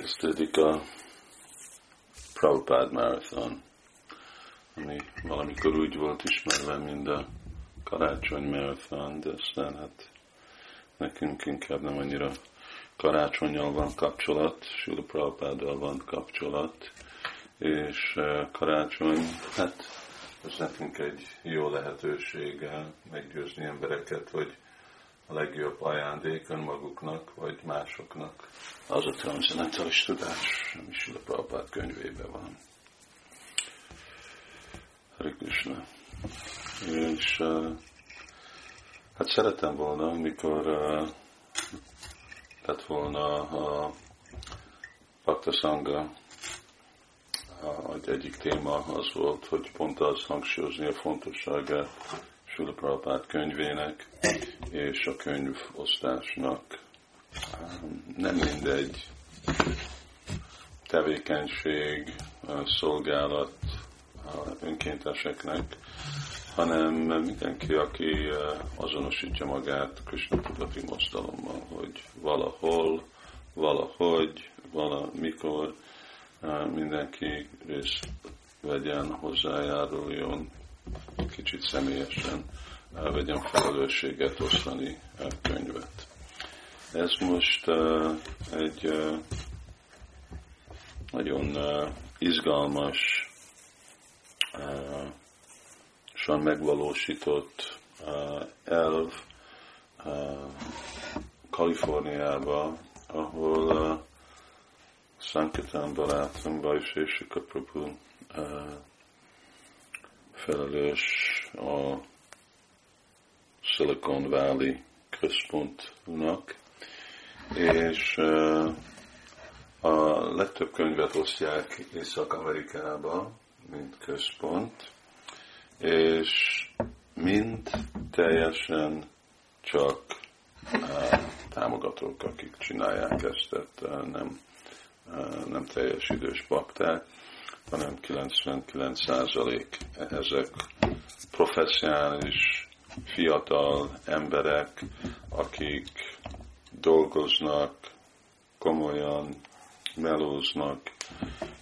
kezdődik a Prabhupád Marathon, ami valamikor úgy volt ismerve, mint a karácsony marathon, de aztán hát nekünk inkább nem annyira karácsonyjal van kapcsolat, Sula Prabhupáddal van kapcsolat, és eh, karácsony, hát ez nekünk egy jó lehetőség meggyőzni embereket, hogy a legjobb ajándék önmaguknak, vagy másoknak. Az a transzendentális tudás, ami Sula Prabhupád könyvében van. Hare Krishna. És hát szeretem volna, amikor uh, lett volna a Pakta Sangha, egyik téma az volt, hogy pont az hangsúlyozni a fontosságát Sula Prabhupád könyvének és a könyvosztásnak. Nem mindegy tevékenység, szolgálat önkénteseknek, hanem mindenki, aki azonosítja magát Krishna tudati mozdalommal, hogy valahol, valahogy, valamikor mindenki részt vegyen, hozzájáruljon, kicsit személyesen vegyen felelősséget osztani a könyvet. Ez most egy nagyon izgalmas, son megvalósított elv Kaliforniába, ahol Sankatán barátom, Vajsésika Prabhu felelős a Silicon Valley központnak, és a legtöbb könyvet osztják Észak-Amerikába, mint központ, és mind teljesen csak támogatók, akik csinálják ezt, tehát nem, nem teljes idős bakták, hanem 99% ezek professzionális, fiatal emberek, akik dolgoznak, komolyan melóznak,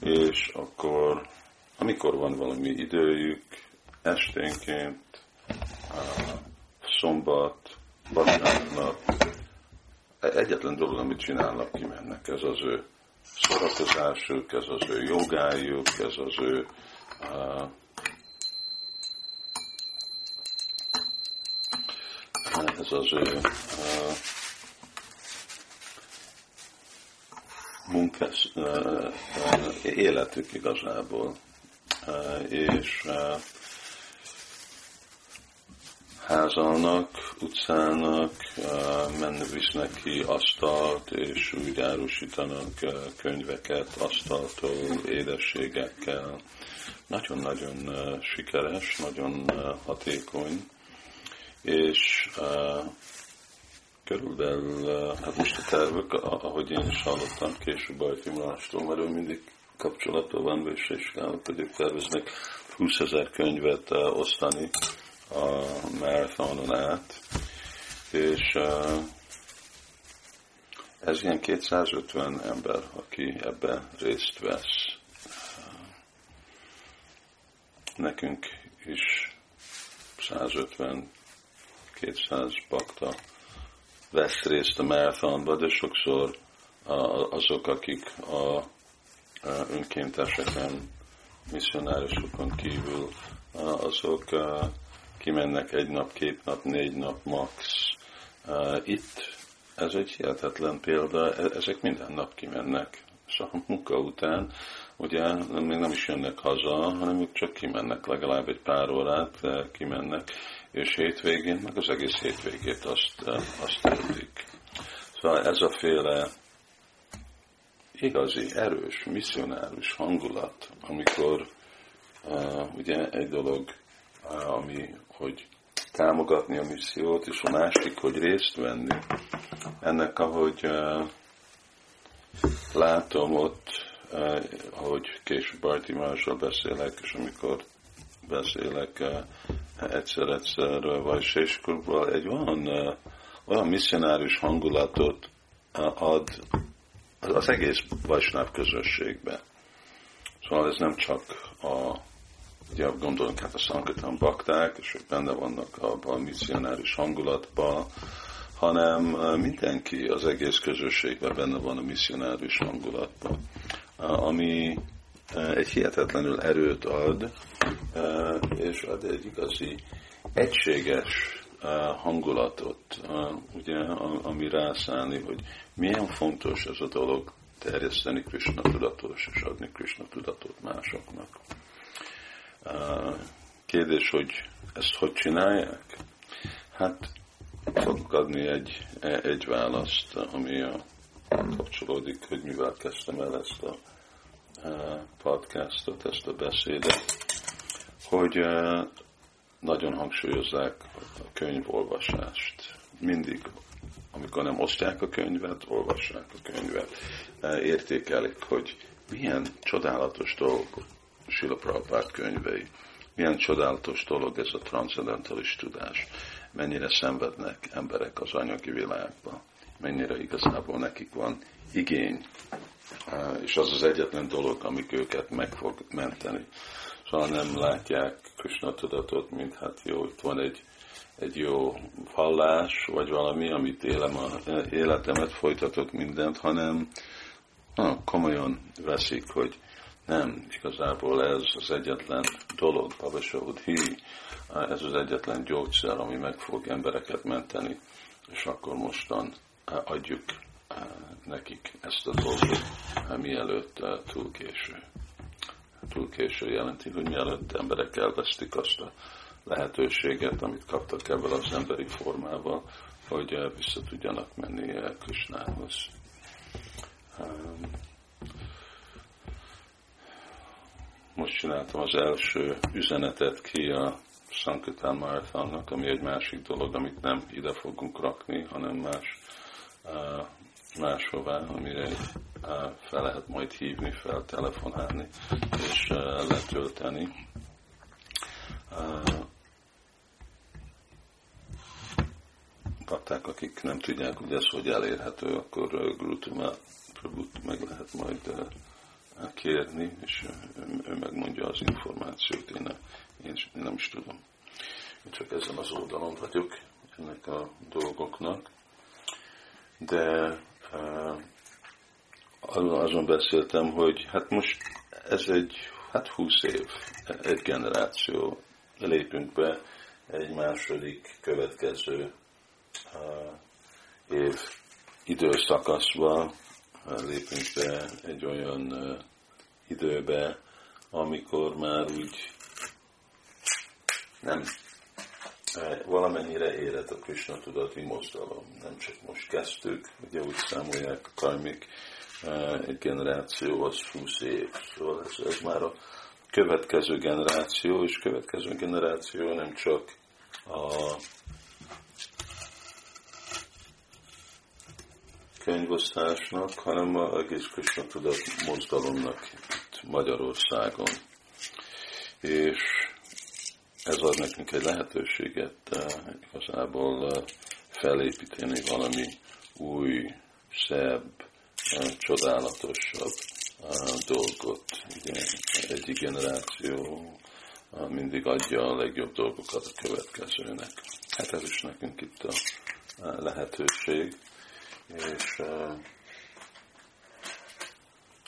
és akkor, amikor van valami időjük, esténként, szombat, vasárnap, egyetlen dolog, amit csinálnak, kimennek, ez az ő szórakozásuk, ez az ő jogájuk, ez az ő uh, ez az ő uh, munkás, uh, életük igazából. Uh, és uh, házalnak, utcának, menni visznek ki asztalt, és úgy árusítanak könyveket asztaltól, édességekkel. Nagyon-nagyon sikeres, nagyon hatékony, és körülbelül, hát most a tervek, ahogy én is hallottam később a Timrástól, mert ő mindig kapcsolatban van, és, és hogy ők terveznek 20 ezer könyvet osztani a marathonon át, és ez ilyen 250 ember, aki ebben részt vesz. Nekünk is 150-200 bakta vesz részt a marathonba, de sokszor azok, akik a önkénteseken, misszionárosokon kívül, azok kimennek egy nap, két nap, négy nap max. Itt ez egy hihetetlen példa, e, ezek minden nap kimennek. És a munka után ugye még nem is jönnek haza, hanem ők csak kimennek legalább egy pár órát, kimennek, és hétvégén, meg az egész hétvégét azt, azt töltik. Szóval ez a féle igazi, erős, misszionárus hangulat, amikor uh, ugye egy dolog, ami hogy támogatni a missziót, és a másik, hogy részt venni. Ennek, ahogy látom ott, ahogy később Bartimással beszélek, és amikor beszélek egyszer-egyszer vagy Séskurból, egy olyan, olyan misszionárius hangulatot ad az egész Vajsnáv közösségbe. Szóval ez nem csak a ugye gondolunk hát a Sankatan bakták, és ők benne vannak abban a misszionáris hangulatban, hanem mindenki az egész közösségben benne van a misszionáris hangulatban, ami egy hihetetlenül erőt ad, és ad egy igazi egységes hangulatot, ugye, ami rászállni, hogy milyen fontos ez a dolog terjeszteni Krishna tudatos és adni Krishna tudatot másoknak. Kérdés, hogy ezt hogy csinálják? Hát fogok adni egy, egy választ, ami a, kapcsolódik, hogy mivel kezdtem el ezt a podcastot, ezt a beszédet, hogy nagyon hangsúlyozzák a könyvolvasást. Mindig, amikor nem osztják a könyvet, olvassák a könyvet. Értékelik, hogy milyen csodálatos dolog Sila Prabhupád könyvei. Milyen csodálatos dolog ez a transzendentális tudás. Mennyire szenvednek emberek az anyagi világban. Mennyire igazából nekik van igény. És az az egyetlen dolog, amik őket meg fog menteni. Szóval nem látják Krishna tudatot, mint hát jó, itt van egy, egy jó hallás, vagy valami, amit élem a életemet, folytatok mindent, hanem ha, komolyan veszik, hogy nem, igazából ez az egyetlen dolog, hi, ez az egyetlen gyógyszer, ami meg fog embereket menteni, és akkor mostan adjuk nekik ezt a dolgot, mielőtt túl késő túl késő jelenti, hogy mielőtt emberek elvesztik azt a lehetőséget, amit kaptak ebből az emberi formával, hogy vissza tudjanak menni Krisnához. Most csináltam az első üzenetet ki a Sankatán Marathonnak, ami egy másik dolog, amit nem ide fogunk rakni, hanem más máshová, amire fel lehet majd hívni, fel telefonálni és letölteni. Kapták, akik nem tudják, hogy ez hogy elérhető, akkor Grutuma meg lehet majd kérni, és ő megmondja az információt, én, nem, én nem is tudom. Én csak ezen az oldalon vagyok ennek a dolgoknak. De azon beszéltem, hogy hát most ez egy, hát húsz év, egy generáció, lépünk be egy második következő uh, év időszakaszba, lépünk be egy olyan időbe, amikor már úgy nem valamennyire élet a Krishna tudati mozdalom. Nem csak most kezdtük, ugye úgy számolják a karmik, egy generáció az 20 év. Szóval ez, ez már a következő generáció, és következő generáció nem csak a könyvosztásnak, hanem a egész Krishna tudat mozdalomnak itt Magyarországon. És ez ad nekünk egy lehetőséget igazából uh, felépíteni valami új, szebb, uh, csodálatosabb uh, dolgot. Ugye, egy generáció mindig adja a legjobb dolgokat a következőnek. Hát ez is nekünk itt a lehetőség, és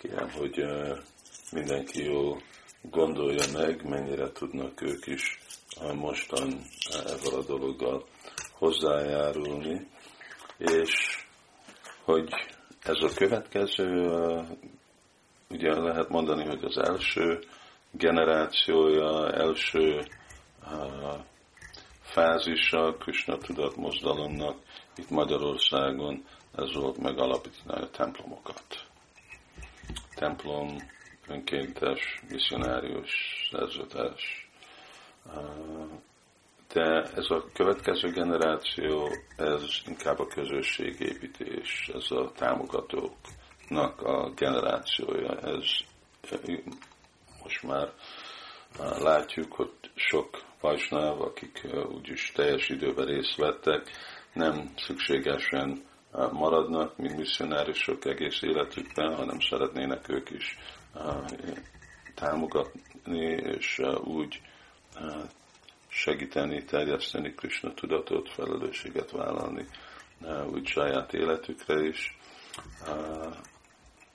kérem, hogy mindenki jól gondolja meg, mennyire tudnak ők is mostan ezzel a dologgal hozzájárulni, és hogy ez a következő, ugye lehet mondani, hogy az első generációja, első fázisa Krishna tudat mozdalomnak itt Magyarországon. Ez volt megalapítani a templomokat. Templom, önkéntes, misszionárius szerzetes, de ez a következő generáció, ez inkább a közösségépítés, ez a támogatóknak a generációja, ez most már látjuk, hogy sok vajsnáv, akik úgyis teljes időben részt vettek, nem szükségesen maradnak, mint misszionárisok egész életükben, hanem szeretnének ők is támogatni, és úgy segíteni, terjeszteni Krishna tudatot, felelősséget vállalni úgy saját életükre is.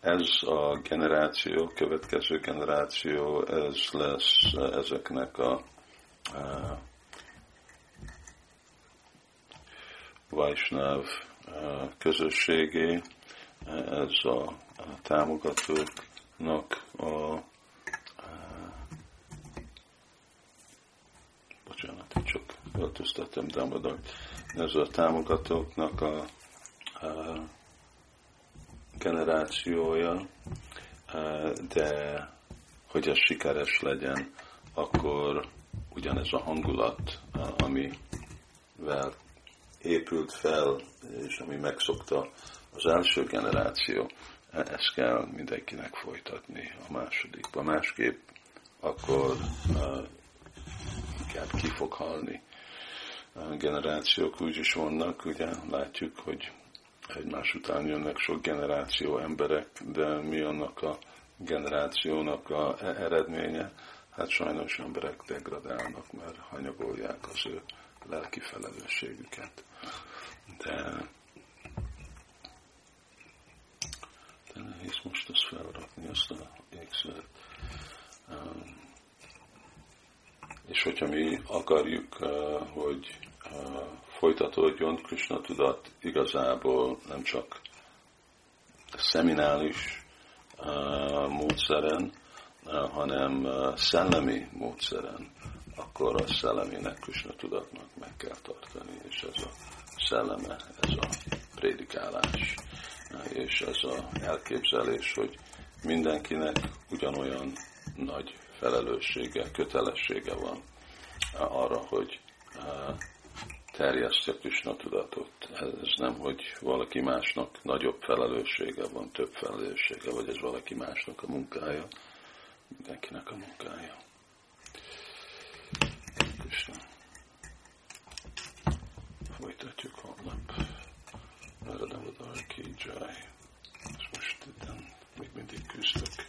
Ez a generáció, következő generáció, ez lesz ezeknek a Vajsnáv közösségé, ez a támogatóknak a bocsánat, csak öltöztettem Damodat, ez a támogatóknak a, a generációja, de hogy ez sikeres legyen, akkor ugyanez a hangulat, amivel épült fel, és ami megszokta az első generáció, ezt kell mindenkinek folytatni a másodikba. Másképp akkor uh, inkább ki fog halni. Generációk úgy is vannak, ugye látjuk, hogy egymás után jönnek sok generáció emberek, de mi annak a generációnak a eredménye? Hát sajnos emberek degradálnak, mert hanyagolják az ő lelki felelősségüket. De, de nehéz most azt felrakni, azt a ékszert. Um, és hogyha mi akarjuk, uh, hogy uh, folytatódjon Krishna tudat igazából nem csak szeminális uh, módszeren, hanem szellemi módszeren, akkor a szellemének, Krishna tudatnak meg kell tartani, és ez a szelleme, ez a prédikálás, és ez a elképzelés, hogy mindenkinek ugyanolyan nagy felelőssége, kötelessége van arra, hogy terjesztje Krishna tudatot. Ez nem, hogy valaki másnak nagyobb felelőssége van, több felelőssége, vagy ez valaki másnak a munkája, mindenkinek a munkája. Krishna. Folytatjuk holnap. Radhavadar ki jai. És most itt még mindig küzdök.